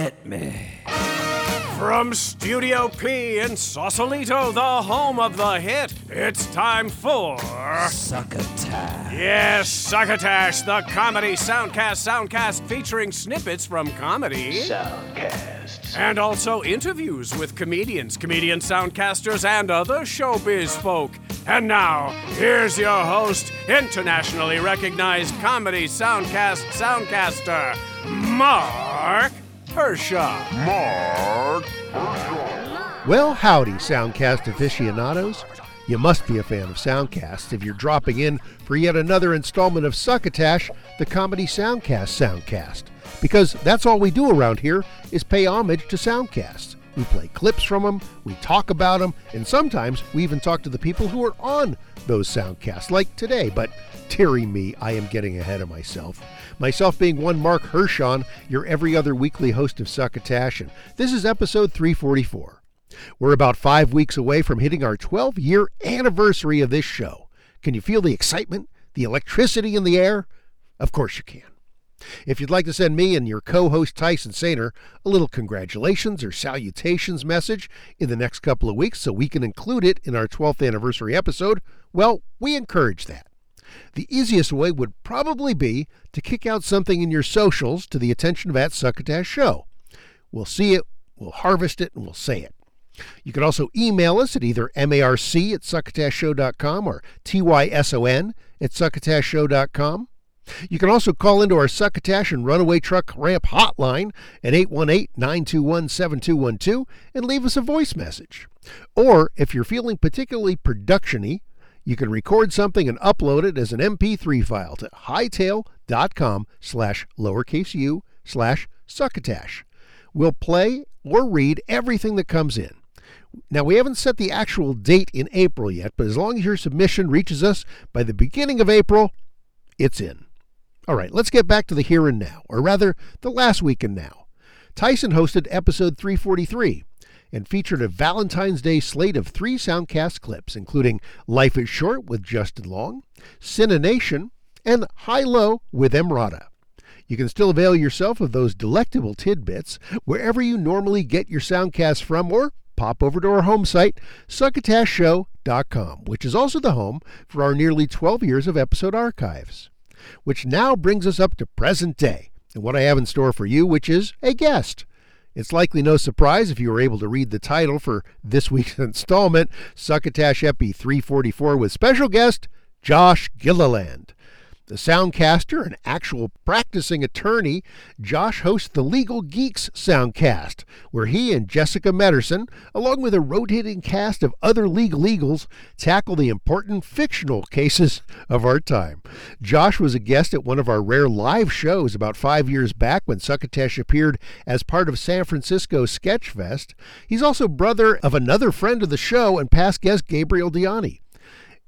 Hit me. From Studio P in Sausalito, the home of the hit, it's time for. Succotash. Yes, Succotash, the comedy soundcast soundcast featuring snippets from comedy. Soundcast. And also interviews with comedians, comedian soundcasters, and other showbiz folk. And now, here's your host, internationally recognized comedy soundcast soundcaster, Mark Hershon. Mark. Well, howdy, Soundcast aficionados. You must be a fan of Soundcasts if you're dropping in for yet another installment of Succotash, the comedy Soundcast Soundcast. Because that's all we do around here is pay homage to Soundcasts. We play clips from them, we talk about them, and sometimes we even talk to the people who are on those Soundcasts, like today. But dearie me, I am getting ahead of myself. Myself being one Mark Hershon, your every other weekly host of Succotash, and this is episode 344. We're about five weeks away from hitting our 12 year anniversary of this show. Can you feel the excitement, the electricity in the air? Of course you can. If you'd like to send me and your co host Tyson Sainer a little congratulations or salutations message in the next couple of weeks so we can include it in our 12th anniversary episode, well, we encourage that. The easiest way would probably be to kick out something in your socials to the attention of at Succotash Show. We'll see it, we'll harvest it, and we'll say it. You can also email us at either marc at succotashshow.com or tyson at succotashshow.com. You can also call into our Succotash and Runaway Truck Ramp hotline at 818-921-7212 and leave us a voice message. Or if you're feeling particularly production-y, you can record something and upload it as an MP3 file to hightail.com slash lowercase u slash succotash. We'll play or read everything that comes in. Now, we haven't set the actual date in April yet, but as long as your submission reaches us by the beginning of April, it's in. All right, let's get back to the here and now, or rather, the last week and now. Tyson hosted episode 343 and featured a Valentine's Day slate of three soundcast clips, including Life is Short with Justin Long, Nation, and High Low with Emrata. You can still avail yourself of those delectable tidbits wherever you normally get your soundcasts from, or pop over to our home site, succotashshow.com, which is also the home for our nearly 12 years of episode archives. Which now brings us up to present day, and what I have in store for you, which is a guest. It's likely no surprise if you were able to read the title for this week's installment, Succotash Epi 344, with special guest Josh Gilliland. The soundcaster and actual practicing attorney, Josh hosts the Legal Geeks Soundcast, where he and Jessica Mederson, along with a rotating cast of other legal eagles, tackle the important fictional cases of our time. Josh was a guest at one of our rare live shows about five years back when Succotash appeared as part of San Francisco Sketchfest. He's also brother of another friend of the show and past guest Gabriel Diani.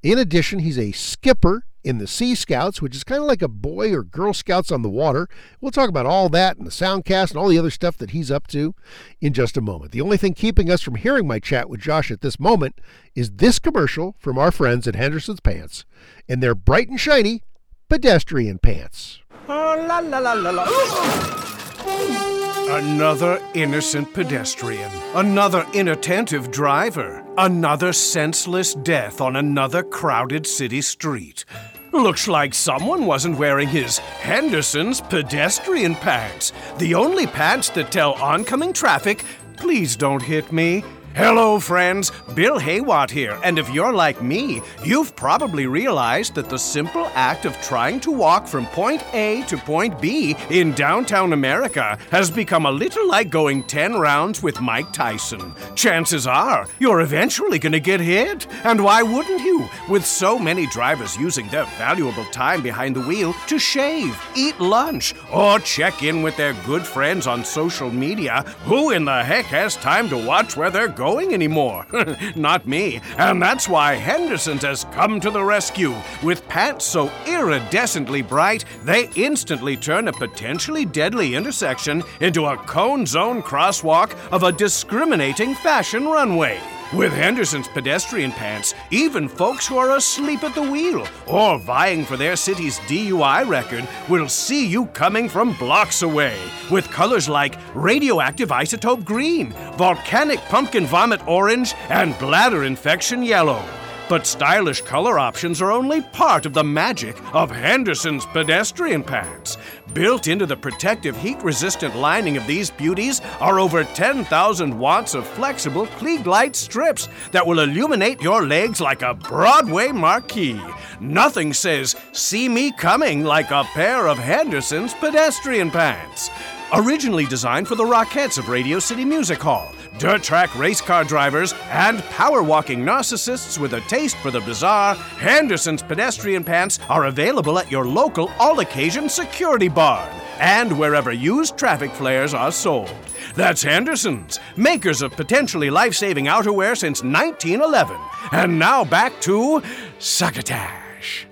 In addition, he's a skipper in the Sea Scouts, which is kind of like a Boy or Girl Scouts on the water. We'll talk about all that and the soundcast and all the other stuff that he's up to in just a moment. The only thing keeping us from hearing my chat with Josh at this moment is this commercial from our friends at Henderson's Pants and their bright and shiny pedestrian pants. Oh, la la la la la. Another innocent pedestrian. Another inattentive driver. Another senseless death on another crowded city street. Looks like someone wasn't wearing his Henderson's pedestrian pants. The only pants that tell oncoming traffic, please don't hit me. Hello, friends. Bill Haywatt here, and if you're like me, you've probably realized that the simple act of trying to walk from point A to point B in downtown America has become a little like going 10 rounds with Mike Tyson. Chances are you're eventually going to get hit, and why wouldn't you? With so many drivers using their valuable time behind the wheel to shave, eat lunch, or check in with their good friends on social media, who in the heck has time to watch where they're going? Going anymore. Not me. And that's why Henderson's has come to the rescue. With pants so iridescently bright, they instantly turn a potentially deadly intersection into a cone zone crosswalk of a discriminating fashion runway. With Henderson's pedestrian pants, even folks who are asleep at the wheel or vying for their city's DUI record will see you coming from blocks away with colors like radioactive isotope green, volcanic pumpkin vomit orange, and bladder infection yellow. But stylish color options are only part of the magic of Henderson's pedestrian pants. Built into the protective heat resistant lining of these beauties are over 10,000 watts of flexible Klieg light strips that will illuminate your legs like a Broadway marquee. Nothing says, See me coming like a pair of Henderson's pedestrian pants. Originally designed for the Rockettes of Radio City Music Hall, dirt track race car drivers, and power walking narcissists with a taste for the bizarre, Henderson's pedestrian pants are available at your local all occasion security barn and wherever used traffic flares are sold. That's Henderson's, makers of potentially life saving outerwear since 1911. And now back to Succotash.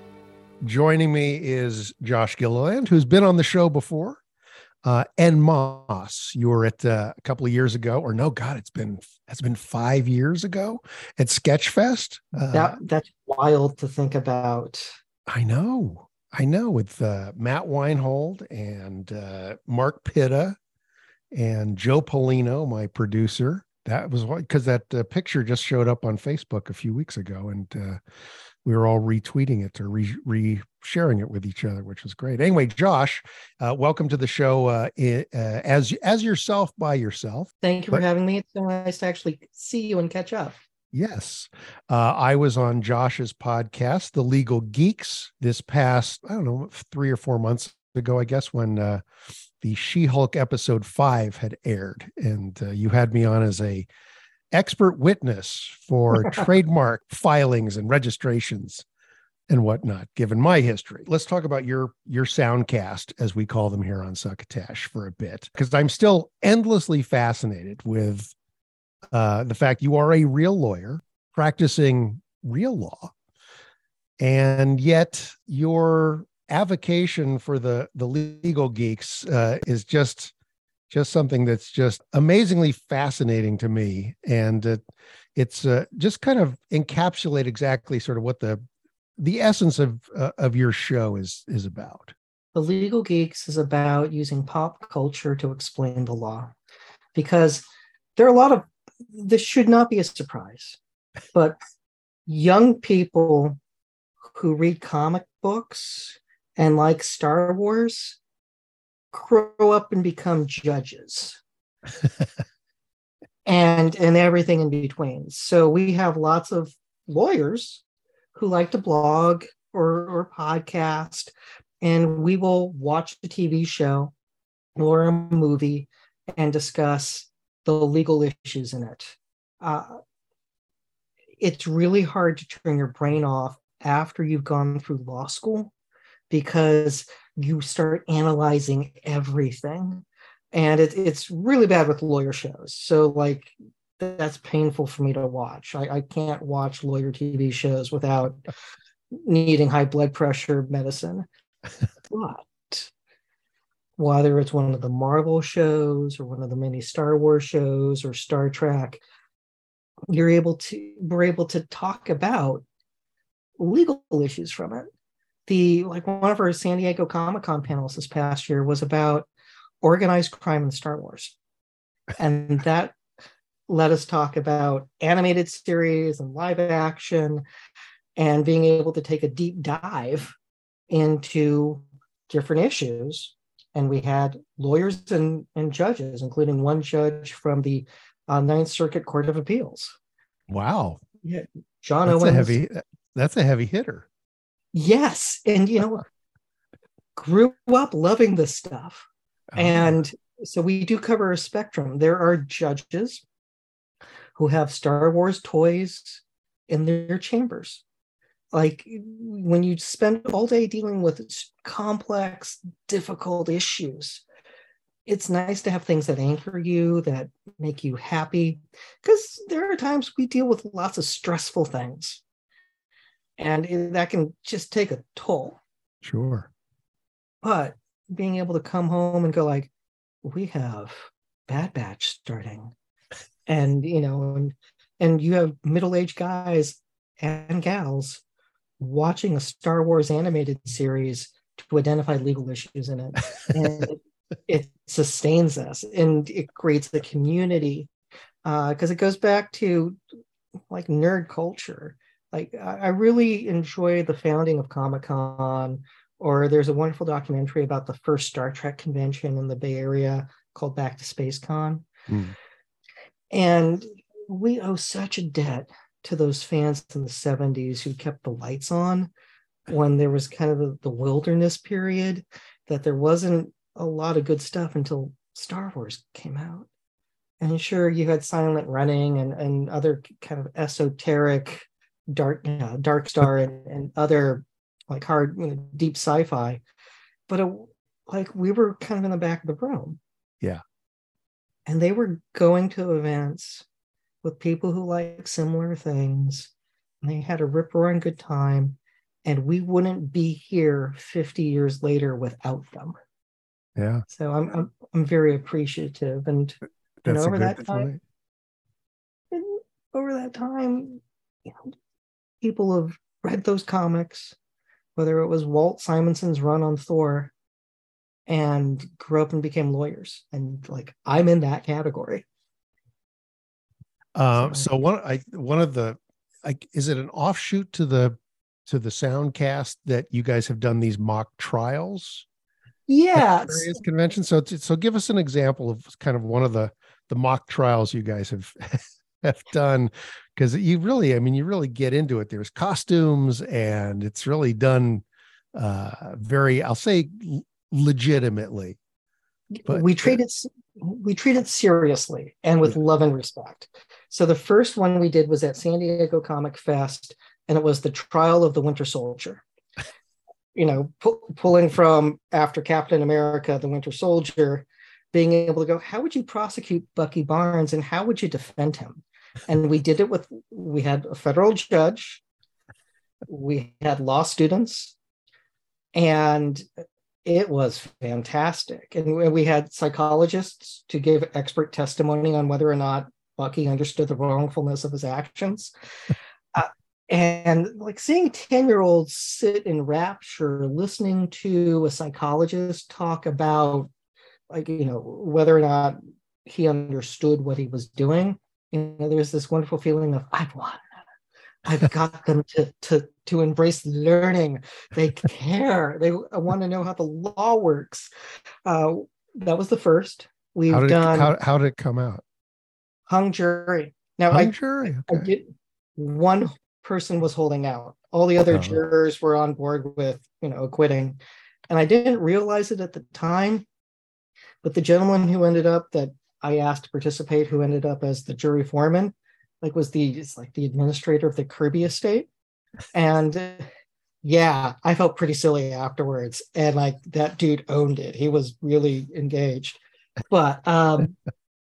Joining me is Josh Gilliland, who's been on the show before. Uh, and Moss, you were at uh, a couple of years ago, or no, God, it's been it's been five years ago at Sketchfest. Uh, that that's wild to think about. I know, I know, with uh, Matt Weinhold and uh, Mark Pitta and Joe Polino, my producer. That was because that uh, picture just showed up on Facebook a few weeks ago, and uh, we were all retweeting it or re, sharing it with each other, which was great. Anyway, Josh, uh, welcome to the show uh, uh, as as yourself by yourself. Thank you but, for having me. It's so nice to actually see you and catch up. Yes, uh, I was on Josh's podcast, The Legal Geeks, this past I don't know three or four months ago, I guess, when uh, the She-Hulk episode five had aired, and uh, you had me on as a expert witness for trademark filings and registrations and whatnot, given my history. Let's talk about your your soundcast, as we call them here on Succotash, for a bit, because I'm still endlessly fascinated with uh, the fact you are a real lawyer practicing real law, and yet your avocation for the the legal geeks uh, is just just something that's just amazingly fascinating to me and uh, it's uh, just kind of encapsulate exactly sort of what the the essence of uh, of your show is is about. The legal geeks is about using pop culture to explain the law because there are a lot of this should not be a surprise but young people who read comic books and like star wars grow up and become judges. And and everything in between. So we have lots of lawyers who like to blog or or podcast and we will watch a tv show or a movie and discuss the legal issues in it. Uh, it's really hard to turn your brain off after you've gone through law school because you start analyzing everything. And it, it's really bad with lawyer shows. So like that's painful for me to watch. I, I can't watch lawyer tv shows without needing high blood pressure medicine. But whether it's one of the marvel shows or one of the many star wars shows or star trek you're able to we're able to talk about legal issues from it the like one of our San Diego Comic Con panels this past year was about organized crime in Star Wars, and that let us talk about animated series and live action, and being able to take a deep dive into different issues. And we had lawyers and, and judges, including one judge from the uh, Ninth Circuit Court of Appeals. Wow. Yeah, John that's Owens. A heavy, that's a heavy hitter. Yes. And, you know, grew up loving this stuff. Uh-huh. And so we do cover a spectrum. There are judges who have Star Wars toys in their chambers. Like when you spend all day dealing with complex, difficult issues, it's nice to have things that anchor you, that make you happy. Because there are times we deal with lots of stressful things and that can just take a toll sure but being able to come home and go like we have bad batch starting and you know and and you have middle-aged guys and gals watching a Star Wars animated series to identify legal issues in it. And it, it sustains us and it creates a community because uh, it goes back to like nerd culture. Like I, really enjoy the founding of Comic Con, or there's a wonderful documentary about the first Star Trek convention in the Bay Area called Back to Space Con. Mm. And we owe such a debt to those fans in the 70s who kept the lights on when there was kind of the, the wilderness period that there wasn't a lot of good stuff until Star Wars came out. And sure, you had Silent Running and, and other kind of esoteric dark uh, dark star and, and other like hard you know, deep sci-fi but it, like we were kind of in the back of the room yeah and they were going to events with people who like similar things. And they had a rip roaring good time. And we wouldn't be here 50 years later without them. Yeah. So I'm I'm, I'm very appreciative. And you know, over that time, over that time, you know, people have read those comics, whether it was Walt Simonson's run on Thor and grew up and became lawyers. And like I'm in that category. Uh, so one, I one of the, I, is it an offshoot to the to the soundcast that you guys have done these mock trials? Yeah, convention. So so give us an example of kind of one of the the mock trials you guys have have done because you really, I mean, you really get into it. There's costumes and it's really done uh very, I'll say, legitimately. But we treat it we treat it seriously and with love and respect. So the first one we did was at San Diego Comic Fest, and it was the trial of the Winter Soldier. You know, pu- pulling from after Captain America, the Winter Soldier, being able to go, how would you prosecute Bucky Barnes and how would you defend him? And we did it with, we had a federal judge, we had law students, and it was fantastic. And we had psychologists to give expert testimony on whether or not Bucky understood the wrongfulness of his actions. Uh, and like seeing 10 year olds sit in rapture listening to a psychologist talk about like you know whether or not he understood what he was doing you know there's this wonderful feeling of i've won i've got them to to to embrace learning they care they want to know how the law works uh, that was the first we've how did, done how, how did it come out hung jury. Now, hung I, jury. Okay. I did, one person was holding out. All the other oh. jurors were on board with, you know, acquitting. And I didn't realize it at the time, but the gentleman who ended up that I asked to participate, who ended up as the jury foreman, like was the it's like the administrator of the Kirby estate. And yeah, I felt pretty silly afterwards. And like that dude owned it. He was really engaged. But um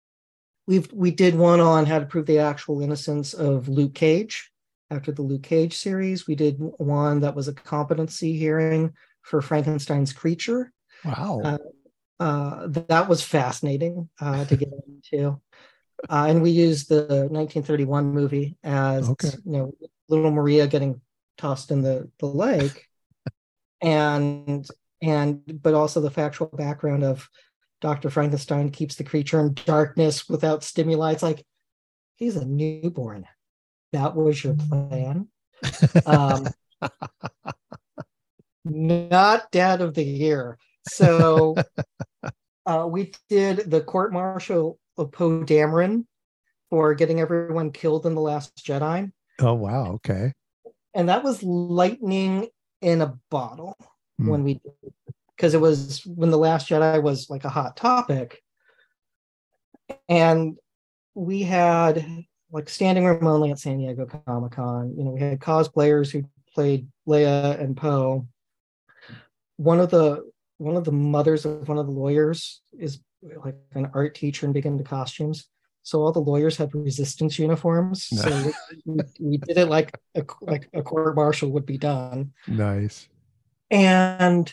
we've we did one on how to prove the actual innocence of Luke Cage after the Luke Cage series. We did one that was a competency hearing for Frankenstein's creature. Wow. Uh, uh, that was fascinating uh, to get into. Uh, and we used the 1931 movie as okay. you know little Maria getting tossed in the, the lake and and but also the factual background of Dr. Frankenstein keeps the creature in darkness without stimuli. It's like he's a newborn. That was your plan. Um, not dad of the year. So uh, we did the court martial of Poe Dameron for getting everyone killed in the Last Jedi. Oh wow! Okay. And that was lightning in a bottle mm. when we because it was when the last jedi was like a hot topic and we had like standing room only at san diego comic-con you know we had cosplayers who played leia and poe one of the one of the mothers of one of the lawyers is like an art teacher and big into costumes. So all the lawyers had resistance uniforms. So we, we, did it like a, like a court martial would be done. Nice. And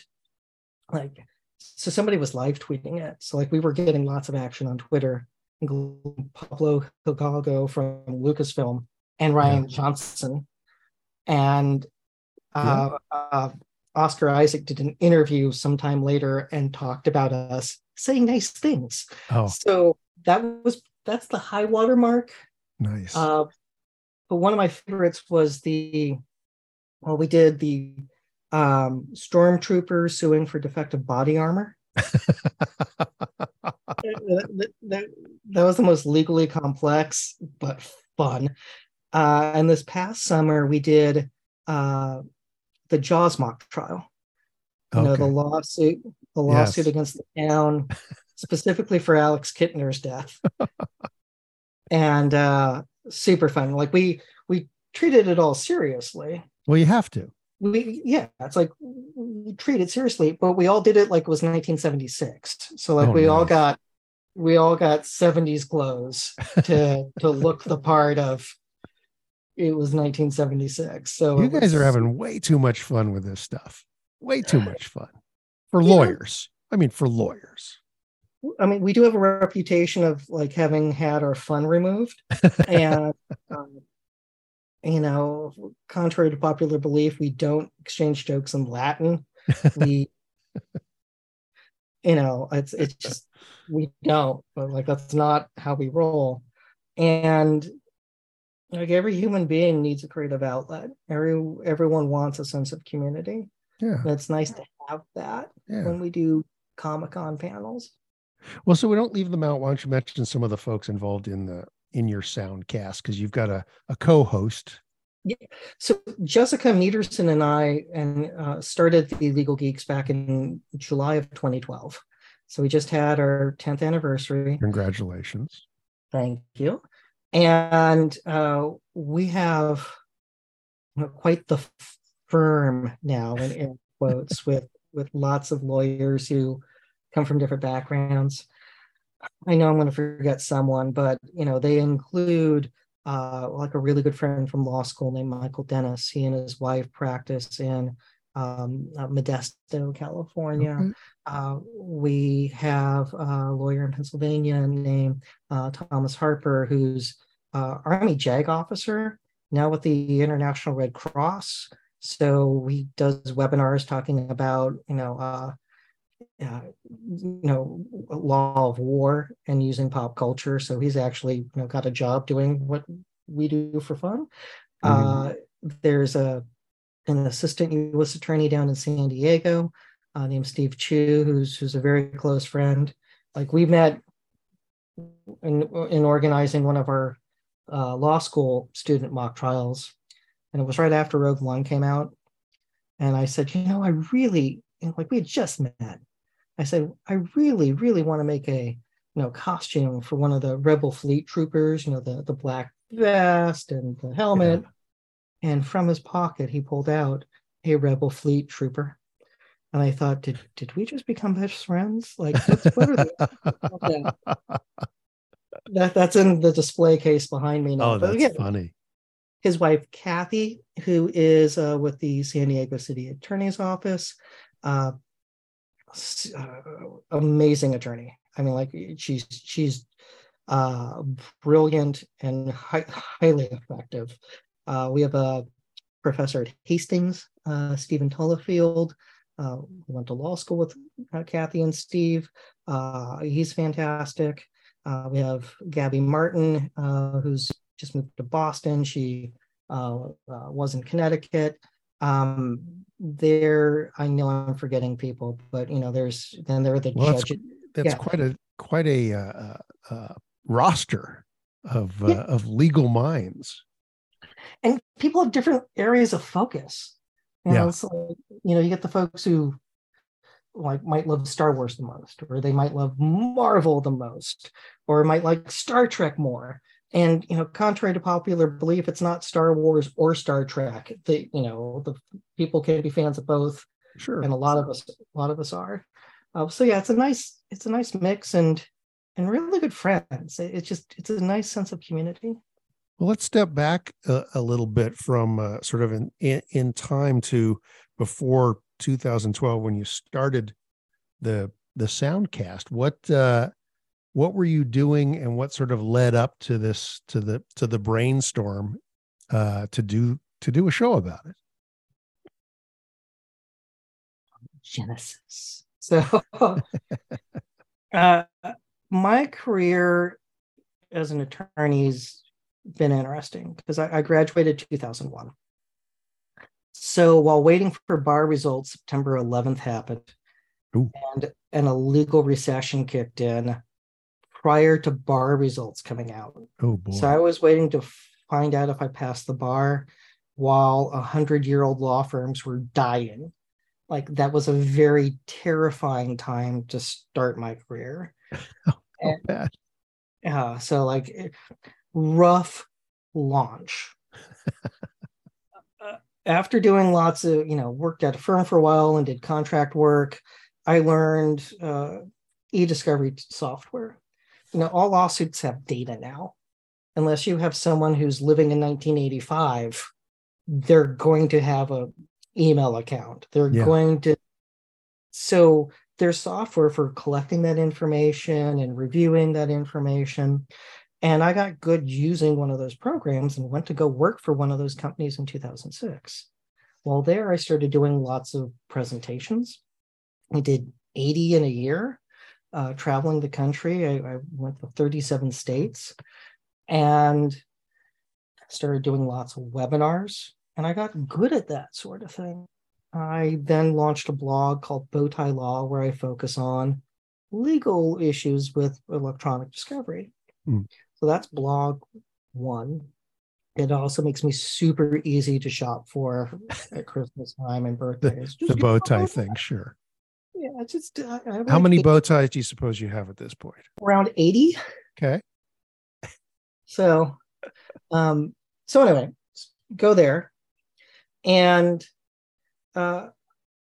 like so somebody was live tweeting it. So like we were getting lots of action on twitter. Including Pablo Hidalgo from Lucasfilm and Rian Johnson. And uh, uh, Oscar Isaac did an interview sometime later and talked about us saying nice things. Oh, So that was that's the high water mark. nice. Uh, but one of my favorites was the well, we did the um, stormtroopers suing for defective body armor. that, that- that was the most legally complex but fun. Uh, and this past summer, we did uh, the Jaws mock trial. You know, the lawsuit, the lawsuit Yes. against the town, specifically for Alex Kintner's death. and uh, super fun. Like we we treated it all seriously. well, you have to. We yeah, it's like we treat it seriously, but we all did it like it was 1976. So like Oh, we all got we all got 70s clothes to to look the part of it was 1976. So You guys are having way too much fun with this stuff. Way too much fun for lawyers. I mean, for lawyers. I mean, we do have a reputation of like having had our fun removed, and um, you know, contrary to popular belief, we don't exchange jokes in Latin. We, you know, it's it's just we don't. But like that's not how we roll, and like every human being needs a creative outlet. Every everyone wants a sense of community. Yeah. And it's nice to have that Yeah. when we do Comic Con panels. Well, so we don't leave them out. Why don't you mention some of the folks involved in the in your sound cast? Because you've got a, a co-host. Yeah. So Jessica Mederson and I and uh, started the Legal Geeks back in July of 2012. So we just had our 10th anniversary. Congratulations. Thank you. And uh, we have you know, quite the firm now, in air quotes, with with lots of lawyers who come from different backgrounds. I know I'm going to forget someone, but you know they include uh, like a really good friend from law school named Michael Dennis. He and his wife practice in um, uh, Modesto, California. Okay. Uh, we have a lawyer in Pennsylvania named uh, Thomas Harper, who's uh, Army JAG officer now with the International Red Cross. So he does webinars talking about, you know, uh, uh, you know, law of war and using pop culture. So he's actually, you know, got a job doing what we do for fun. Uh, there's a an assistant U.S. attorney down in San Diego uh, named Steve Chu, who's who's a very close friend. Like we met in in organizing one of our uh, law school student mock trials, and it was right after Rogue One came out. And I said, you know, I really like we had just met. I said, I really, really want to make a you know costume for one of the Rebel Fleet troopers. You know, the the black vest and the helmet. And from his pocket, he pulled out a Rebel Fleet trooper. And I thought, did did we just become best friends? Like, what's, what are the, that that's in the display case behind me now. oh, that's again, funny. his wife Kathy, who is uh, with the San Diego City Attorney's Office, uh, uh, amazing attorney. I mean, like she's she's uh, brilliant and hi- highly effective. Uh, we have a professor at Hastings, uh, Stephen Tullifield. Uh, who went to law school with uh, Kathy and Steve. Uh, he's fantastic. Uh, we have Gabby Martin, uh, who's just moved to Boston. She uh, uh, was in Connecticut. Um, there, I know I'm forgetting people, but you know, there's then there are the Well, that's- judges. That's Yeah. quite a quite a uh, uh, roster of uh, Yeah. of legal minds. And people have different areas of focus. You know, Yeah. like, you know, you get the folks who like might love Star Wars the most, or they might love Marvel the most, or might like Star Trek more. And you know, contrary to popular belief, it's not Star Wars or Star Trek. The you know, the people can be fans of both, Sure. and a lot of us, a lot of us are. Uh, so yeah, it's a nice, it's a nice mix, and and really good friends. It's just, it's a nice sense of community. Well, let's step back a, a little bit from uh, sort of in, in time to before 2012 when you started the the Soundcast. What uh, what were you doing and what sort of led up to this to the to the brainstorm uh to do to do a show about it Genesis. So, uh, my career as an attorney's been interesting because I, I graduated 2001. So while waiting for bar results, September 11th happened, Ooh. and an illegal recession kicked in prior to bar results coming out. oh boy So I was waiting to find out if I passed the bar while a hundred year old law firms were dying. Like that was a very terrifying time to start my career. Oh, bad. Uh, so like it- rough launch. Uh, After doing lots of, you know, worked at a firm for a while and did contract work, I learned uh, e-discovery software. You know, all lawsuits have data now. Unless you have someone who's living in 1985, they're going to have a email account. They're Yeah. going to so there's software for collecting that information and reviewing that information. And I got good using one of those programs and went to go work for one of those companies in 2006. While there, I started doing lots of presentations. I did 80 in a year, uh, traveling the country. I, I went to 37 states and started doing lots of webinars. And I got good at that sort of thing. I then launched a blog called Bowtie Law, where I focus on legal issues with electronic discovery. Hmm. So that's blog one. It also makes me super easy to shop for at Christmas time and birthdays. the Just bow tie thing sure Yeah, just I, I how like many bow ties do you suppose you have at this point around 80. okay So, um, so anyway, go there, and uh,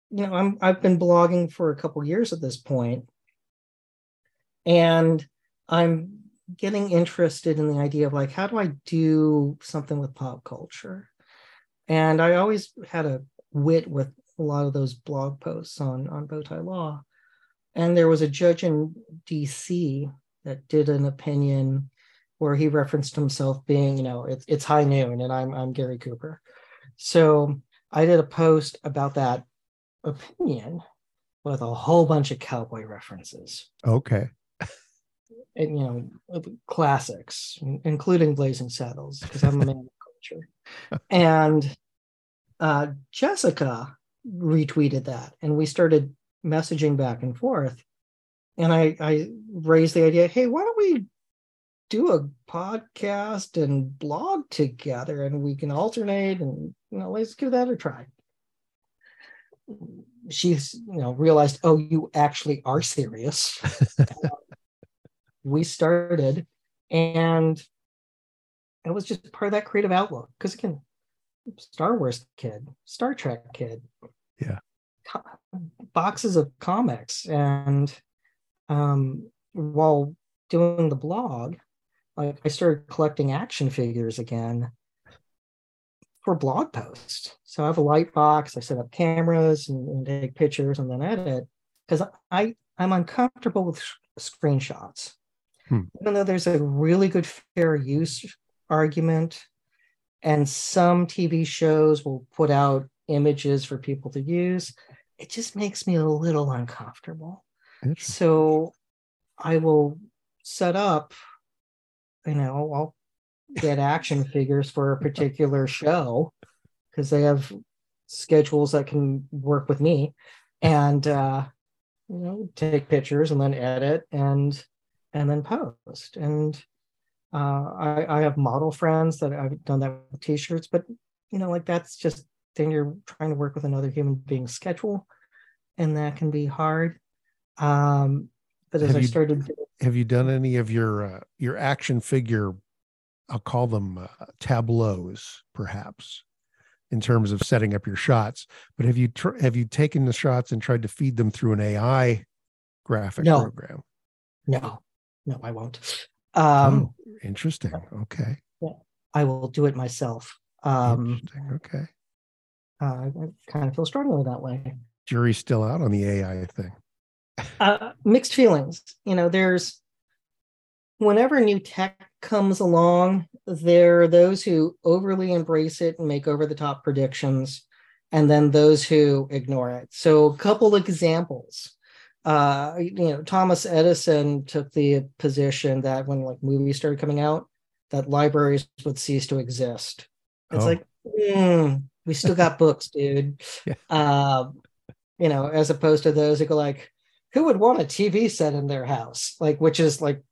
you know, I'm I've been blogging for a couple years at this point, and I'm getting interested in the idea of like, how do I do something with pop culture? And I always had a wit with a lot of those blog posts on on Bowtie Law, and there was a judge in D.C. that did an opinion where he referenced himself being, you know, it's it's high noon and I'm I'm Gary Cooper. So I did a post about that opinion with a whole bunch of cowboy references okay and you know classics, including Blazing Saddles, because I'm a man of culture. And uh, Jessica retweeted that, and we started messaging back and forth. And I, I raised the idea, hey, why don't we do a podcast and blog together, and we can alternate, and you know, let's give that a try. She's, you know, realized, oh, you actually are serious we started and it was just part of that creative outlook. Because again star wars kid star trek kid. Yeah. co- boxes of comics. And um while doing the blog like i started collecting action figures again for blog posts. So i have a light box i set up cameras and, and take pictures and then edit. Because i i'm uncomfortable with sh- screenshots Hmm. even though there's a really good fair use argument and some tv shows will put out images for people to use it just makes me a little uncomfortable. So i will set up you know i'll get action figures for a particular show because they have schedules that can work with me. And uh you know take pictures and then edit and and then post. And uh i i have model friends that i've done that with t-shirts but you know like that's just then you're trying to work with another human being's schedule and that can be hard. Um but as Have i you- started have you done any of your uh, your action figure i'll call them uh, tableaus perhaps in terms of setting up your shots? But have you tr- have you taken the shots and tried to feed them through an ai graphic No. program? No no i won't. Um oh, interesting. Okay. i will do it myself. Um interesting. Okay. uh, i kind of feel strongly that way. Jury's still out on the ai thing. Uh, mixed feelings. You know, there's whenever new tech comes along, there are those who overly embrace it and make over the top predictions, and then those who ignore it. So, a couple examples. Uh, you know, Thomas Edison took the position that when like movies started coming out, that libraries would cease to exist. It's Oh. like, mm, we still got books, dude. Yeah. Um, you know, as opposed to those who go like, who would want a TV set in their house? Like, which is like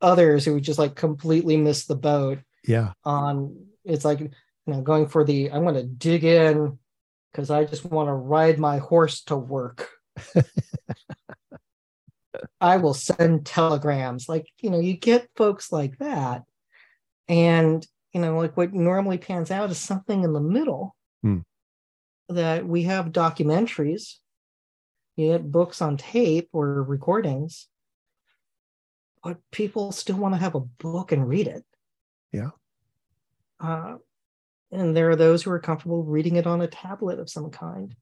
others who would just like completely miss the boat Yeah. on it's like you know going for the i'm going to dig in because i just want to ride my horse to work i will send telegrams like you know you get folks like that and you know like what normally pans out is something in the middle Hmm. that we have documentaries you get books on tape or recordings but people still want to have a book and read it Yeah. uh, and there are those who are comfortable reading it on a tablet of some kind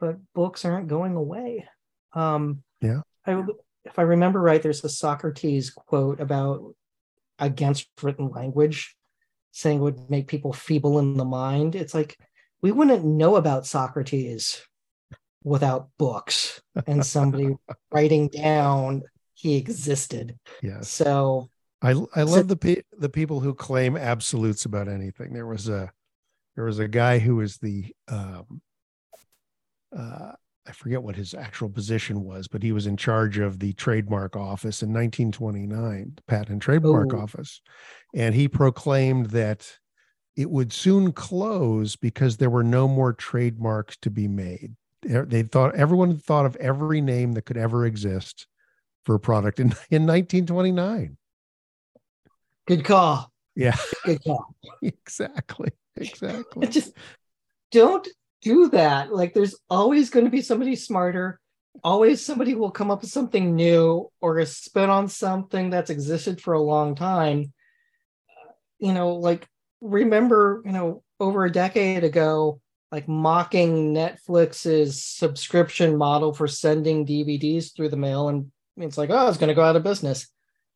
but books aren't going away um Yeah. I, if i remember right there's a socrates quote about against written language saying it would make people feeble in the mind it's like we wouldn't know about socrates without books and somebody writing down he existed Yes. so I I So- love the pe- the people who claim absolutes about anything. There was a there was a guy who was the um uh I forget what his actual position was, but he was in charge of the trademark office in 1929, the patent and trademark Oh. office. And he proclaimed that it would soon close because there were no more trademarks to be made. They they thought everyone had thought of every name that could ever exist for a product in, in 1929. good call Yeah, good call exactly. Exactly. just don't do that. Like there's always going to be somebody smarter. Always somebody will come up with something new or a spin on something that's existed for a long time. Uh, You know, like remember, you know, over a decade ago, like mocking Netflix's subscription model for sending DVDs through the mail. And it's like, oh, it's going to go out of business.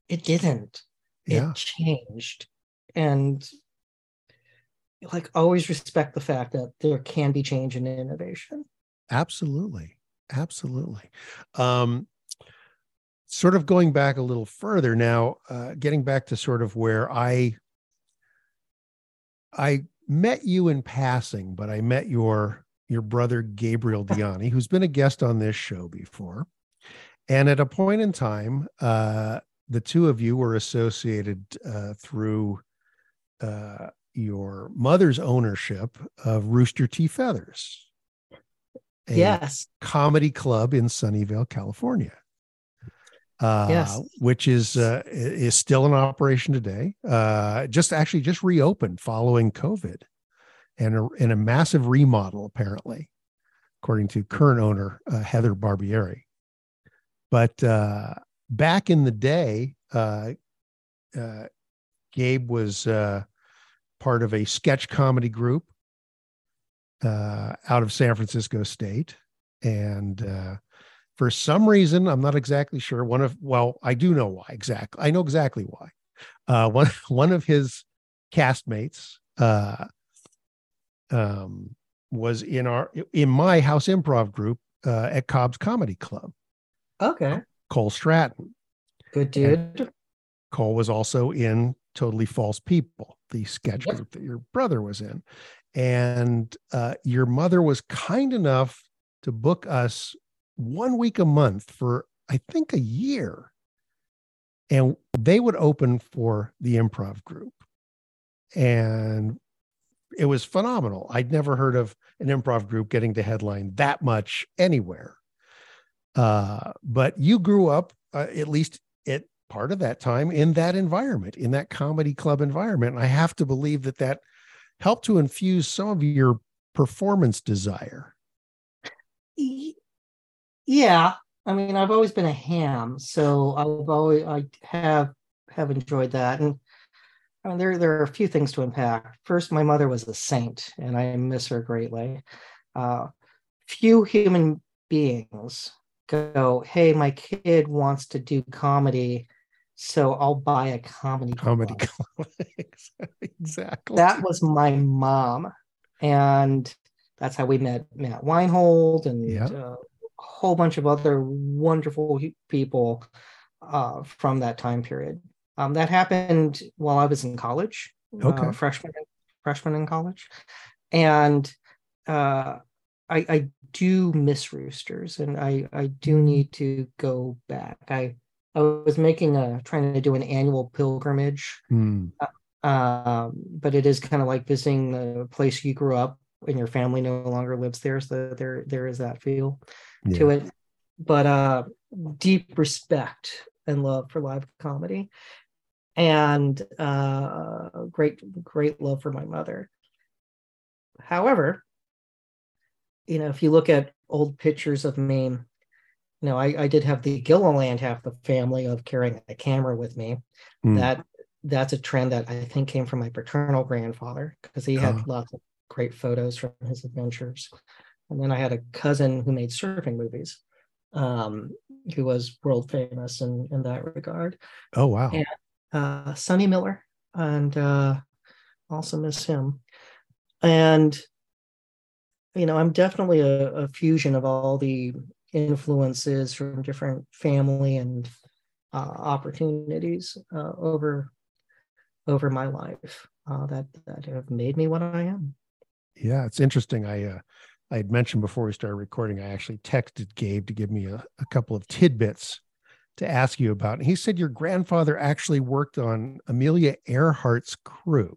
It didn't Yeah. it changed and like always respect the fact that there can be change and innovation Absolutely. Absolutely. Um, sort of going back a little further now, uh, getting back to sort of where I I met you in passing, but I met your your brother Gabriel Diani, who's been a guest on this show before. And at a point in time, uh, the two of you were associated uh, through uh, your mother's ownership of Rooster T. Feathers. a yes comedy club in Sunnyvale, California. Uh, Yes. which is uh, is still in operation today. Uh, just actually just reopened following COVID, and a, and a massive remodel apparently, according to current owner uh, Heather Barbieri. But uh, back in the day, uh, uh, Gabe was uh, part of a sketch comedy group uh, out of San Francisco State, and uh, for some reason, I'm not exactly sure. One of well, I do know why exactly. I know exactly why. Uh, one one of his castmates uh, um, was in our in my house improv group uh, at Cobb's Comedy Club. okay Cole Stratton. good dude Cole was also in Totally False People, the sketch Yep. group that your brother was in. And uh, your mother was kind enough to book us one week a month for, I think, a year. And they would open for the improv group. And it was phenomenal. I'd never heard of an improv group getting to headline that much anywhere. Uh, but you grew up, uh, at least part of that time, in that environment, in that comedy club environment. And I have to believe that that helped to infuse some of your performance desire. Yeah i mean i've always been a ham so i've always i have have enjoyed that and I mean, there there are a few things to unpack first my mother was a saint and i miss her greatly uh, few human beings go hey my kid wants to do comedy So I'll buy a comedy Comedy club. exactly. That was my mom. And that's how we met Matt Weinhold and Yeah. uh, a whole bunch of other wonderful people uh, from that time period. Um, that happened while I was in college, Okay. uh, freshman, freshman in college. And uh, I, I do miss Roosters and I, I do need to go back. I, I was making a, trying to do an annual pilgrimage. Hmm. um, but it is kind of like visiting the place you grew up and your family no longer lives there so there there is that feel to it. But uh deep respect and love for live comedy and uh great great love for my mother. However you know if you look at old pictures of me you know i, I did have the gilliland half the family of carrying a camera with me Hmm. that that's a trend that I think came from my paternal grandfather because he had Ah. lots of great photos from his adventures. And then I had a cousin who made surfing movies, um, who was world famous in, in that regard. Oh wow. Yeah. Uh, Sonny Miller, and uh, also miss him. And you know, I'm definitely a, a fusion of all the influences from different family and uh, opportunities uh, over over my life uh, that that have made me what I am. Yeah, it's interesting. I uh, I had mentioned before we started recording. I actually texted Gabe to give me a, a couple of tidbits to ask you about. And he said your grandfather actually worked on Amelia Earhart's crew.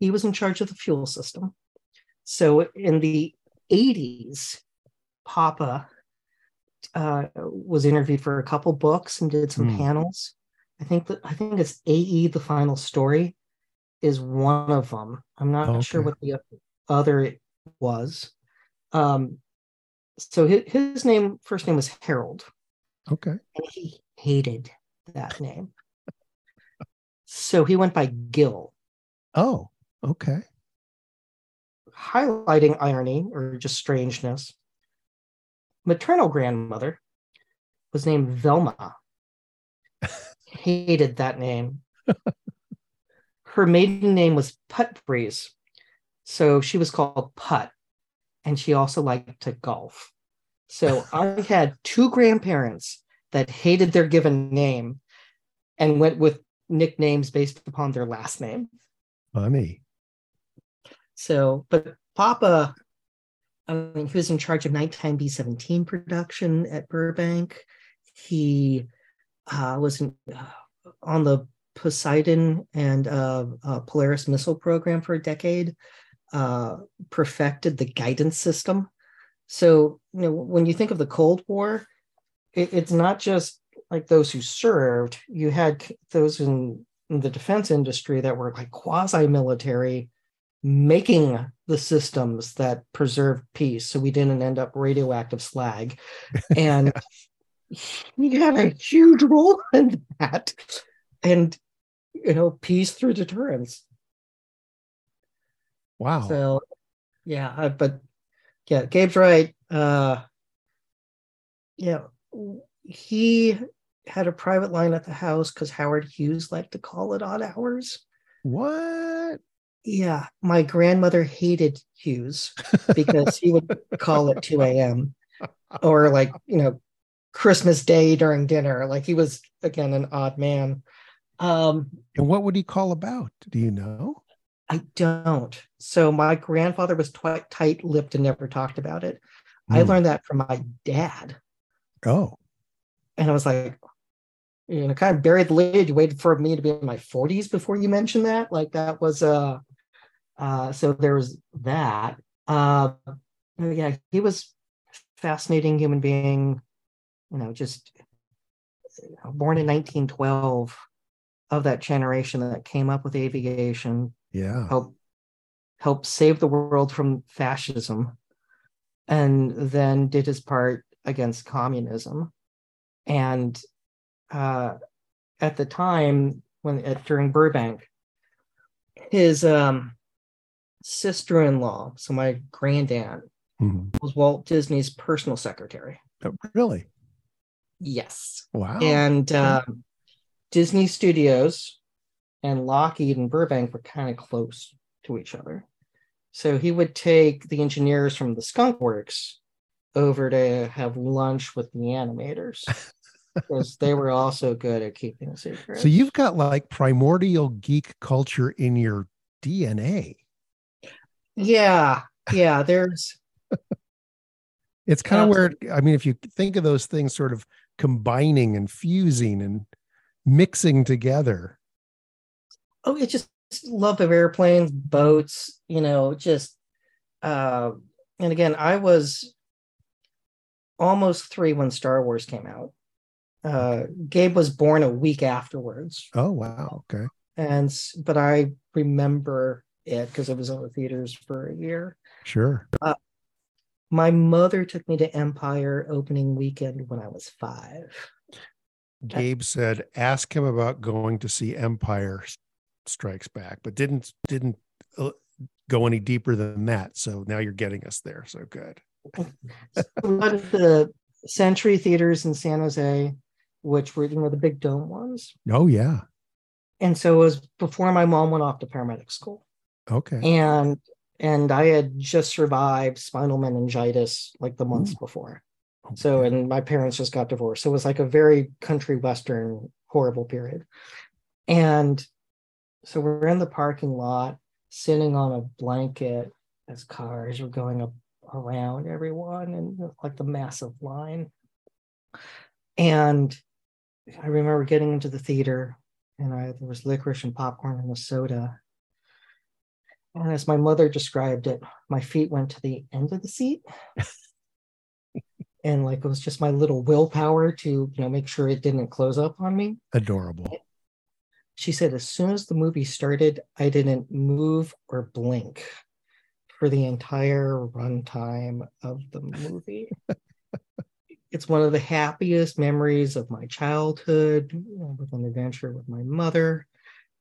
He was in charge of the fuel system. So in the 80s, Papa uh, was interviewed for a couple books and did some Hmm. panels. I think that I think it's AE the final story is one of them. I'm not sure what the other was. Um, so his, his name first name was Harold. Okay. and he hated that name. so he went by Gil, Oh, okay. highlighting irony or just strangeness. Maternal grandmother was named Velma. hated that name. Her maiden name was Putt Breeze. So she was called Putt, and she also liked to golf. So I had two grandparents that hated their given name and went with nicknames based upon their last name. Funny. So, but Papa, I mean, he was in charge of Nighttime B17 production at Burbank. He uh, was in, uh, on the Poseidon and uh, uh, Polaris missile program for a decade, uh, perfected the guidance system. So, you know, when you think of the Cold War, it, it's not just like those who served, you had those in, in the defense industry that were like quasi military making the systems that preserved peace so we didn't end up radioactive slag. And he had a huge role in that. And you know peace through deterrence. Wow. so yeah but yeah gabe's right. Uh yeah he had a private line at the house because howard hughes liked to call it odd hours. What? Yeah, my grandmother hated Hughes because he would call at 2 a.m. or like, you know, Christmas Day during dinner. Like he was again an odd man. Um, And what would he call about? Do you know? I don't. So my grandfather was twi- tight-lipped and never talked about it. I Hmm. learned that from my dad. Oh, And I was like, you know, kind of buried the lead. You waited for me to be in my 40s before you mentioned that. Like that was uh uh so there was that. Uh yeah, he was fascinating human being, you know, just you know, born in 1912 of that generation that came up with aviation, yeah. help help save the world from fascism and then did his part against communism and uh, at the time when at, during burbank his um, sister-in-law so my granddad Mhm. was walt disney's personal secretary Oh, really? yes Wow. and um, Disney Studios and Lockheed and Burbank were kind of close to each other. So he would take the engineers from the Skunk Works over to have lunch with the animators because they were also good at keeping secrets. So you've got like primordial geek culture in your DNA. Yeah, yeah. There's It's kind of Yeah. where I mean, if you think of those things sort of combining and fusing and mixing together. oh, it just love of airplanes, boats, you know, just uh and again, I was almost three when Star Wars came out. Uh Gabe was born a week afterwards. Oh wow, okay. And but I remember it because it was in the theaters for a year. Sure. My mother took me to Empire opening weekend when I was five. Gabe said, ask him about going to see Empire Strikes Back, but didn't didn't uh, go any deeper than that. So now you're getting us there. So good. we went to the Century Theaters in San Jose, which were you know the big dome ones. Oh yeah. And so it was before my mom went off to paramedic school. Okay. And and I had just survived spinal meningitis like the months before. Oh, so and my parents just got divorced. So it was like a very country western horrible period. And so we're in the parking lot sitting on a blanket as cars were going up around everyone and like the massive line. And I remember getting into the theater and I there was licorice and popcorn and a soda. And as my mother described it, my feet went to the end of the seat. and like it was just my little willpower to, you know, make sure it didn't close up on me. Adorable. She said as soon as the movie started, I didn't move or blink for the entire runtime of the movie. it's one of the happiest memories of my childhood with an adventure with my mother.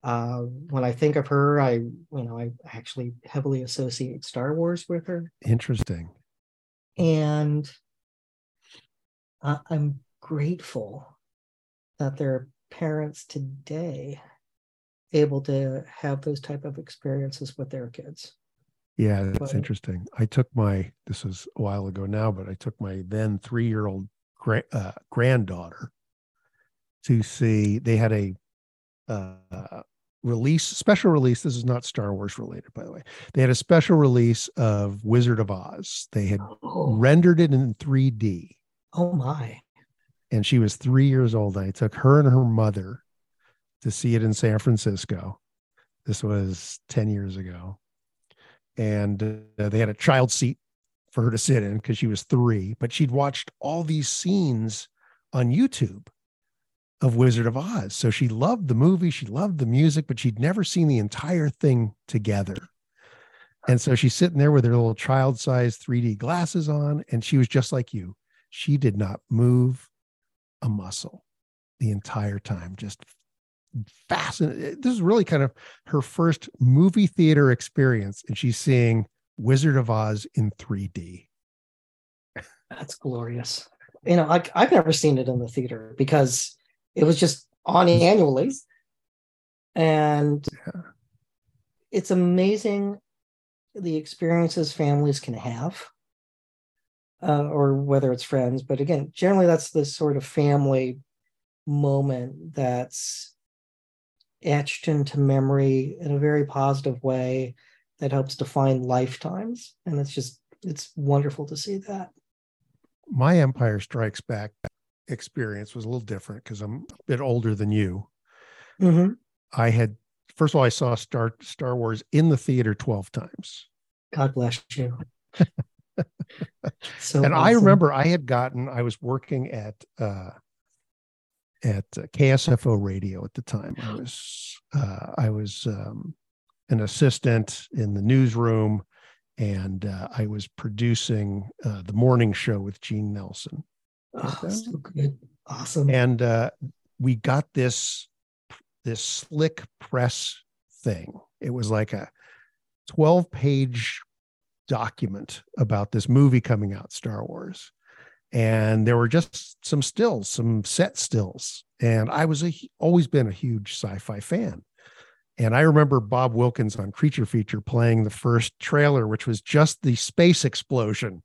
Uh, when I think of her, I you know I actually heavily associate Star Wars with her, Interesting. and uh, I'm grateful that there are parents today able to have those type of experiences with their kids. Yeah, that's Right. interesting. I took my this was a while ago now, but I took my then three year old gra- uh, granddaughter to see. They had a uh, release, special release. This is not Star Wars related, by the way. They had a special release of Wizard of Oz. They had Oh, rendered it in 3D, oh my! and she was three years old. I took her and her mother to see it in San Francisco. This was 10 years ago. And uh, they had a child seat for her to sit in because she was three, but she'd watched all these scenes on YouTube of Wizard of Oz. So she loved the movie, she loved the music, but she'd never seen the entire thing together. And so she's sitting there with her little child sized 3D glasses on, and she was just like you. She did not move a muscle the entire time, just fascinating. Uh, this is really kind of her first movie theater experience, and she's seeing Wizard of Oz in 3D. That's glorious. You know, like I've never seen it in the theater because it was just on annually, and it's amazing the experiences families can have, uh, or whether it's friends. But again, generally, that's the sort of family moment that's etched into memory in a very positive way that helps define lifetimes, and it's just it's wonderful to see that. My Empire Strikes Back experience was a little different because I'm a bit older than you. Mhm. I had first of all, I saw Star Star Wars in the theater 12 times. God bless you. so and I remember I had gotten, I was working at uh at uh, KSFO radio at the time. I was uh I was um an assistant in the newsroom and uh, I was producing uh, the morning show with Gene Nelson. Oh, so good. Awesome. And uh we got this this slick press thing. It was like a 12 page document about this movie coming out, Star Wars. and there were just some stills, some set stills. And I was a, always been a huge sci-fi fan. And I remember Bob Wilkins on Creature Feature playing the first trailer, which was just the space explosion.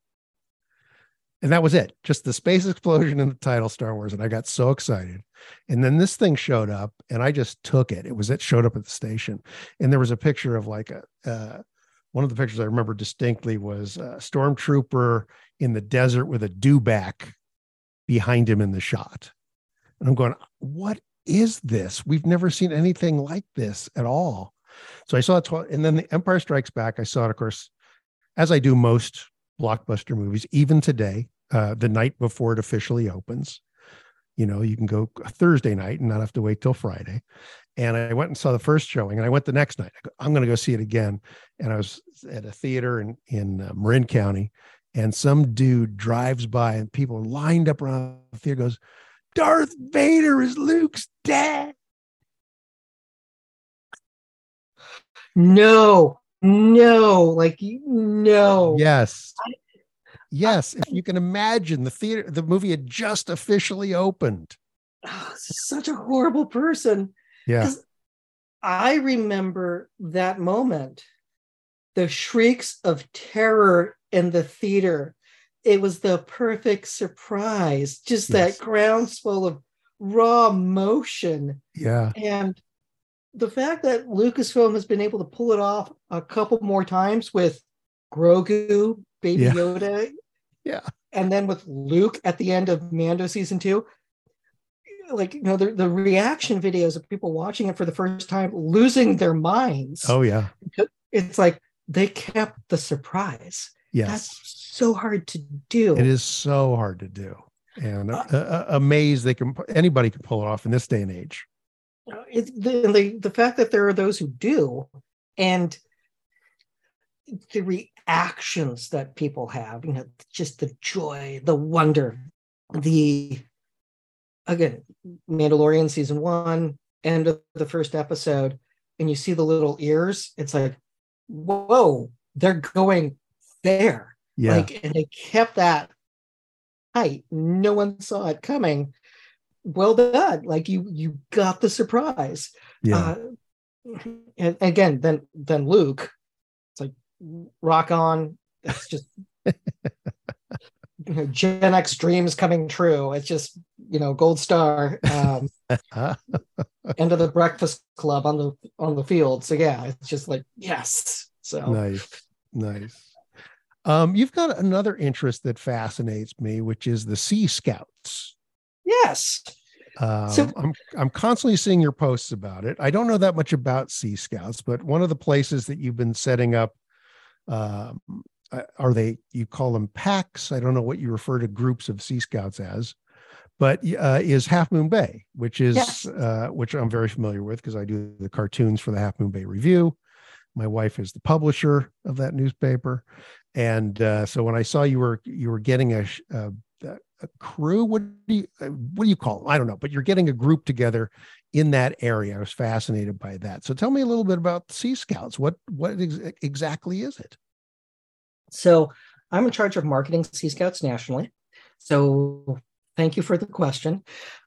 And that was it, just the space explosion in the title Star Wars. And I got so excited. And then this thing showed up and I just took it. It was, it showed up at the station. And there was a picture of like a, uh, one of the pictures I remember distinctly was a stormtrooper in the desert with a dewback behind him in the shot. And I'm going, what is this? We've never seen anything like this at all. So I saw it, tw- and then the Empire Strikes Back. I saw it, of course, as I do most blockbuster movies, even today, uh, the night before it officially opens. You know, you can go Thursday night and not have to wait till Friday. And I went and saw the first showing, and I went the next night. I am going to go see it again. And I was at a theater in in uh, Marin County, and some dude drives by, and people are lined up around the theater. Goes, Darth Vader is Luke's dad. No, no, like no. Yes. Yes, if you can imagine the theater, the movie had just officially opened. Oh, such a horrible person. Yeah. I remember that moment, the shrieks of terror in the theater it was the perfect surprise, just yes. that groundswell of raw motion. Yeah. And the fact that Lucasfilm has been able to pull it off a couple more times with Grogu, Baby yeah. Yoda. Yeah. And then with Luke at the end of Mando season two. Like, you know, the, the reaction videos of people watching it for the first time losing their minds. Oh, yeah. It's like they kept the surprise. Yes. That's so hard to do. It is so hard to do, and uh, uh, amazed they can. Anybody can pull it off in this day and age. It, the, the the fact that there are those who do, and the reactions that people have, you know, just the joy, the wonder, the again, Mandalorian season one, end of the first episode, and you see the little ears. It's like, whoa, they're going there yeah. Like, and they kept that height. No one saw it coming. Well done. Like you, you got the surprise. Yeah. Uh, and again, then then Luke, rock on. It's just you know, Gen X dreams coming true. It's just you know gold star. Um, end of the Breakfast Club on the on the field. So yeah, it's just like yes. So nice, nice. Um, you've got another interest that fascinates me, which is the Sea Scouts. Yes. Um, so, I'm I'm constantly seeing your posts about it. I don't know that much about Sea Scouts, but one of the places that you've been setting up, um, uh, are they? You call them packs? I don't know what you refer to groups of Sea Scouts as, but uh, is Half Moon Bay, which is yes. uh, which I'm very familiar with because I do the cartoons for the Half Moon Bay Review. My wife is the publisher of that newspaper, and uh, so when I saw you were you were getting a, a, a crew, what do you uh, what do you call them? I don't know, but you're getting a group together in that area. I was fascinated by that. So tell me a little bit about Sea Scouts. What what ex- exactly is it? So I'm in charge of marketing Sea Scouts nationally. So thank you for the question.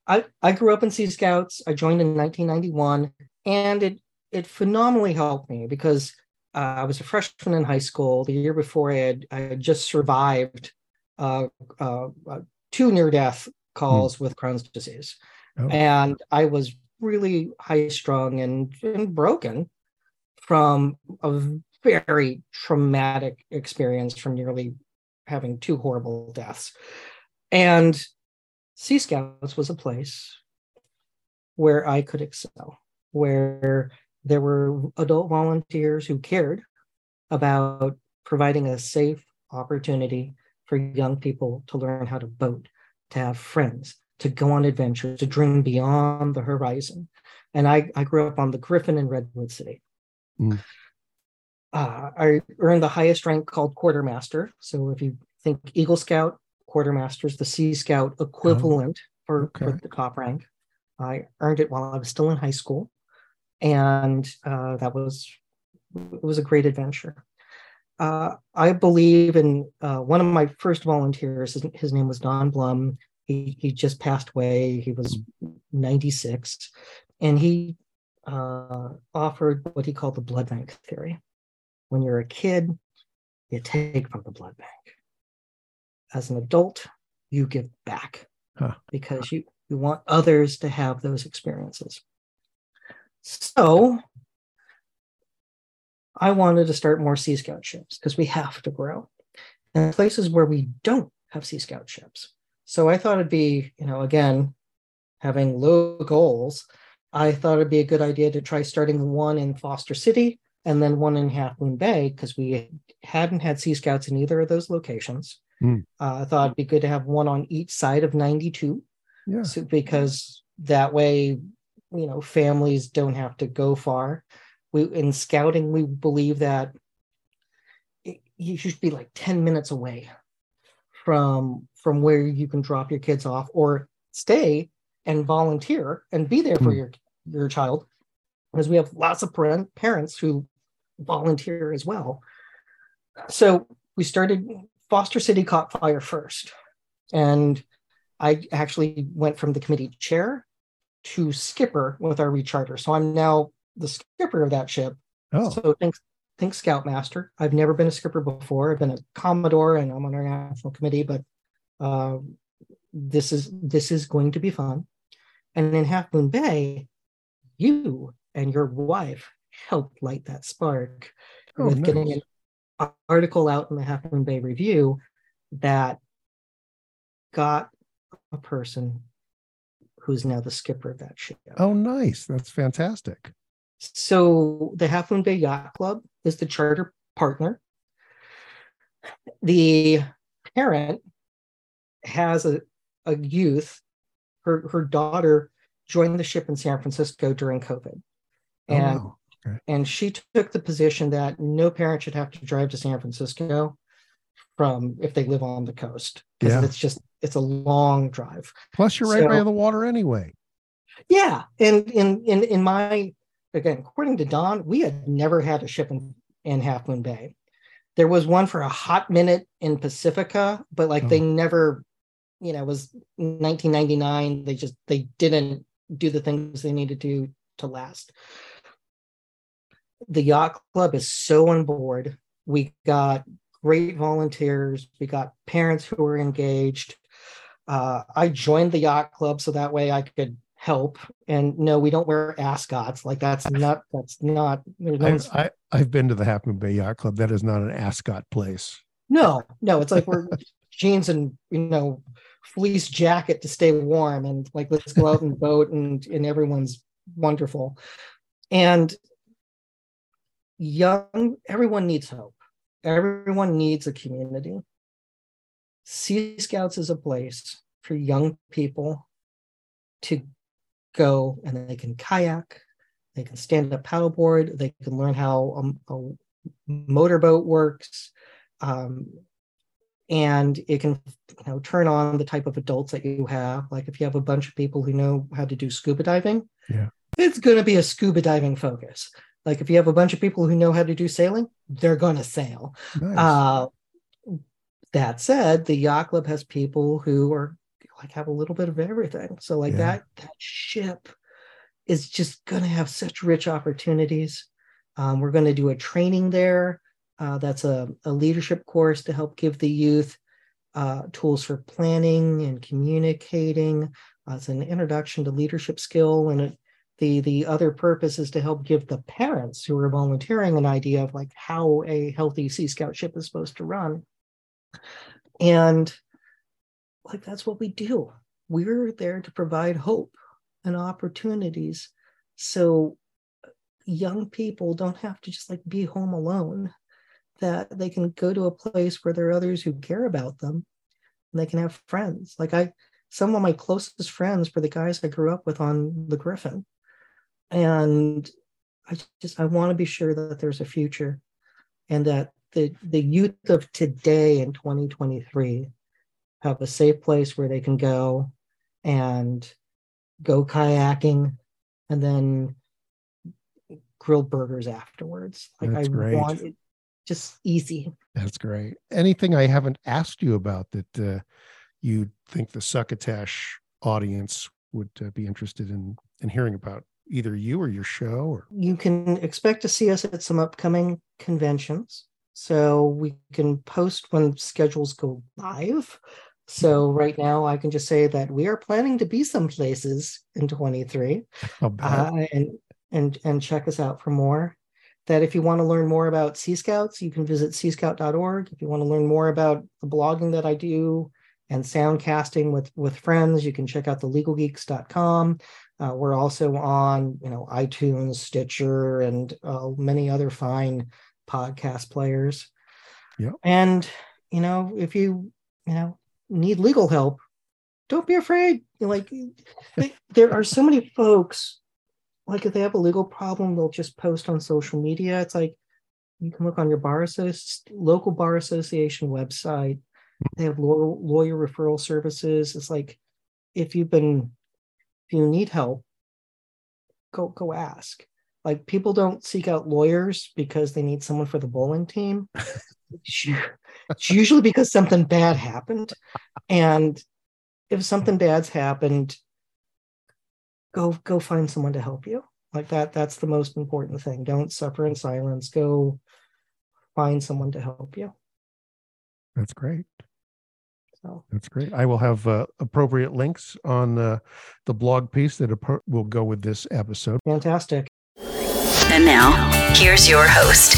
I, I grew up in Sea Scouts. I joined in 1991, and it it phenomenally helped me because uh, I was a freshman in high school. The year before, I had, I had just survived uh, uh, uh two near death calls mm. with Crohn's disease. Oh. And I was really high strung and, and broken from a very traumatic experience from nearly having two horrible deaths. And Sea Scouts was a place where I could excel, where there were adult volunteers who cared about providing a safe opportunity for young people to learn how to boat, to have friends, to go on adventures, to dream beyond the horizon. And I, I grew up on the Griffin in Redwood City. Mm. Uh, I earned the highest rank called quartermaster. So if you think Eagle Scout, quartermaster is the Sea Scout equivalent oh, for, okay. for the top rank. I earned it while I was still in high school and uh, that was it was a great adventure. uh, I believe in uh, one of my first volunteers. His, his name was Don Blum. He he just passed away. He was 96, and he uh, offered what he called the blood bank theory. When you're a kid, you take from the blood bank. As an adult, you give back Huh. because you you want others to have those experiences. So I wanted to start more Sea Scout ships because we have to grow. And places where we don't have Sea Scout ships. So I thought it'd be, you know, again, having low goals, I thought it'd be a good idea to try starting one in Foster City and then one in Half Moon Bay because we hadn't had Sea Scouts in either of those locations. Hmm. Uh, I thought it'd be good to have one on each side of 92 Yeah. so, because that way, you know, families don't have to go far. We in scouting, we believe that it- you should be like 10 minutes away from from where you can drop your kids off or stay and volunteer and be there for Hmm. your your child. Because we have lots of parent, parents who volunteer as well. So we started foster city caught fire first. And i actually went from the committee chair to skipper with our recharter. So i'm now the skipper of that ship. Oh, so think, think Scoutmaster. I've never been a skipper before. I've been a Commodore and I'm on our national committee, but uh, this is this is going to be fun. And in Half Moon Bay, you and your wife helped light that spark Oh, with getting an article out in the Half Moon Bay Review that got a person who's now the skipper of that ship. oh, nice. That's fantastic. So the Half Moon Bay Yacht Club is the charter partner. The parent has a, a youth. Her her daughter joined the ship in San Francisco during COVID. Oh, And wow. and she took the position that no parent should have to drive to San Francisco from if they live on the coast. Because Yeah. it's just it's a long drive. Plus, you're right by the water anyway. Yeah, and in in in my again, according to Don, we had never had a ship in, in Half Moon Bay. There was one for a hot minute in Pacifica, but like they never, you know, it was 1999. They just they didn't do the things they needed to do to last. The yacht club is so on board. We got great volunteers. We got parents who were engaged. Uh, I joined the yacht club so that way I could help. And no, we don't wear ascots. Like that's not that's not there's no, I, I, i've been to the Half Moon Bay Yacht Club. That is not an ascot place. no, no. It's like we're jeans and you know fleece jacket to stay warm and like let's go out and boat and and everyone's wonderful. And young everyone needs hope. Everyone needs a community. Sea Scouts is a place for young people to go and they can kayak, they can stand up paddleboard, they can learn how um, a motorboat works, um, and it can you know turn on the type of adults that you have. Like if you have a bunch of people who know how to do scuba diving, Yeah. it's going to be a scuba diving focus. Like if you have a bunch of people who know how to do sailing, they're going to sail. Nice. Uh, that said, the yacht club has people who are like have a little bit of everything. So like Yeah. that that ship is just going to have such rich opportunities. Um, we're going to do a training there. Uh, that's a, a leadership course to help give the youth uh, tools for planning and communicating. Uh, it's an introduction to leadership skill, and it, the the other purpose is to help give the parents who are volunteering an idea of like how a healthy Sea Scout ship is supposed to run. And like that's what we do. We're there to provide hope and opportunities. So young people don't have to just like be home alone that they can go to a place where there are others who care about them and they can have friends. Like i some of my closest friends were the guys i grew up with on the griffin. And i just i want to be sure that there's a future and that the the youth of today in 2023 have a safe place where they can go and go kayaking and then grilled burgers afterwards like That's i great. want just easy. That's great. Anything I haven't asked you about that uh, you think the Succotash audience would uh, be interested in in hearing about either you or your show or You can expect to see us at some upcoming conventions. So we can post when schedules go live. So right now I can just say that we are planning to be some places in 23 I'll uh, and and and check us out for more. That if you want to learn more about Sea Scouts, you can visit seascout.org. If you want to learn more about the blogging that I do and soundcasting with with friends, you can check out the legalgeeks.com. Uh, we're also on, you know, iTunes, Stitcher, and uh, many other fine podcast players. Yeah. And you know, if you you know need legal help, don't be afraid. Like there are so many folks, like if they have a legal problem, they'll just post on social media. It's like you can look on your bar associ- local bar association website. They have lawyer referral services. It's like if you've been if you need help, go go ask. Like people don't seek out lawyers because they need someone for the bowling team. it's usually because something bad happened. And if something bad's happened, go go find someone to help you. Like that, that's the most important thing. Don't suffer in silence. Go find someone to help you. That's great. So That's great. I will have uh, appropriate links on the the blog piece that will go with this episode. fantastic. And now, here's your host.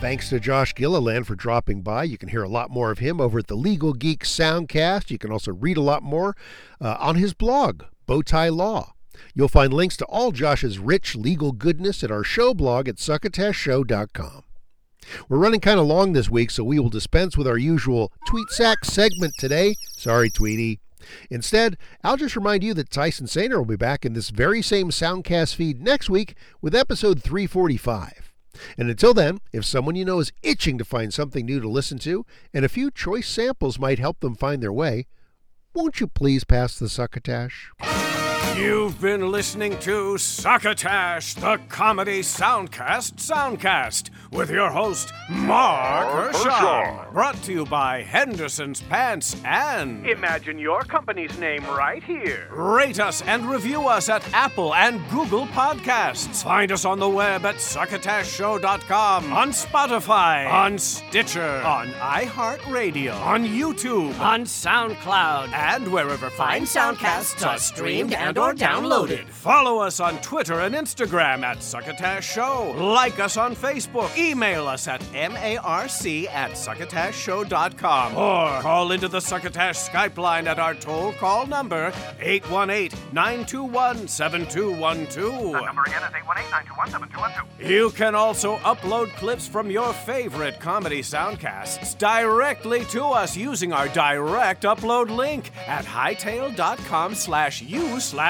Thanks to Josh Gilliland for dropping by. You can hear a lot more of him over at the Legal Geek Soundcast. You can also read a lot more uh, on his blog, Bowtie Law. You'll find links to all Josh's rich legal goodness at our show blog at succotashshow.com. We're running kind of long this week, so we will dispense with our usual Tweet Sack segment today. Sorry, Tweety. Instead, I'll just remind you that Tyson Sainer will be back in this very same Soundcast feed next week with episode 345. And until then, if someone you know is itching to find something new to listen to, and a few choice samples might help them find their way, won't you please pass the succotash? You've been listening to Succotash, the comedy soundcast soundcast, with your host, Mark Hershon. Brought to you by Henderson's Pants and. Imagine your company's name right here. Rate us and review us at Apple and Google Podcasts. Find us on the web at succotashshow.com, on Spotify, on Stitcher, on iHeartRadio, on YouTube, On SoundCloud. and wherever fine soundcasts are streamed and or downloaded. Follow us on Twitter and Instagram at Succotash Show. Like us on Facebook. Email us at marc at succotashshow.com. Or call into the Succotash Skype line at our toll call number 818-921-7212. Number again is 818-921-7212. You can also upload clips from your favorite comedy soundcasts directly to us using our direct upload link at hightail.com slash u slash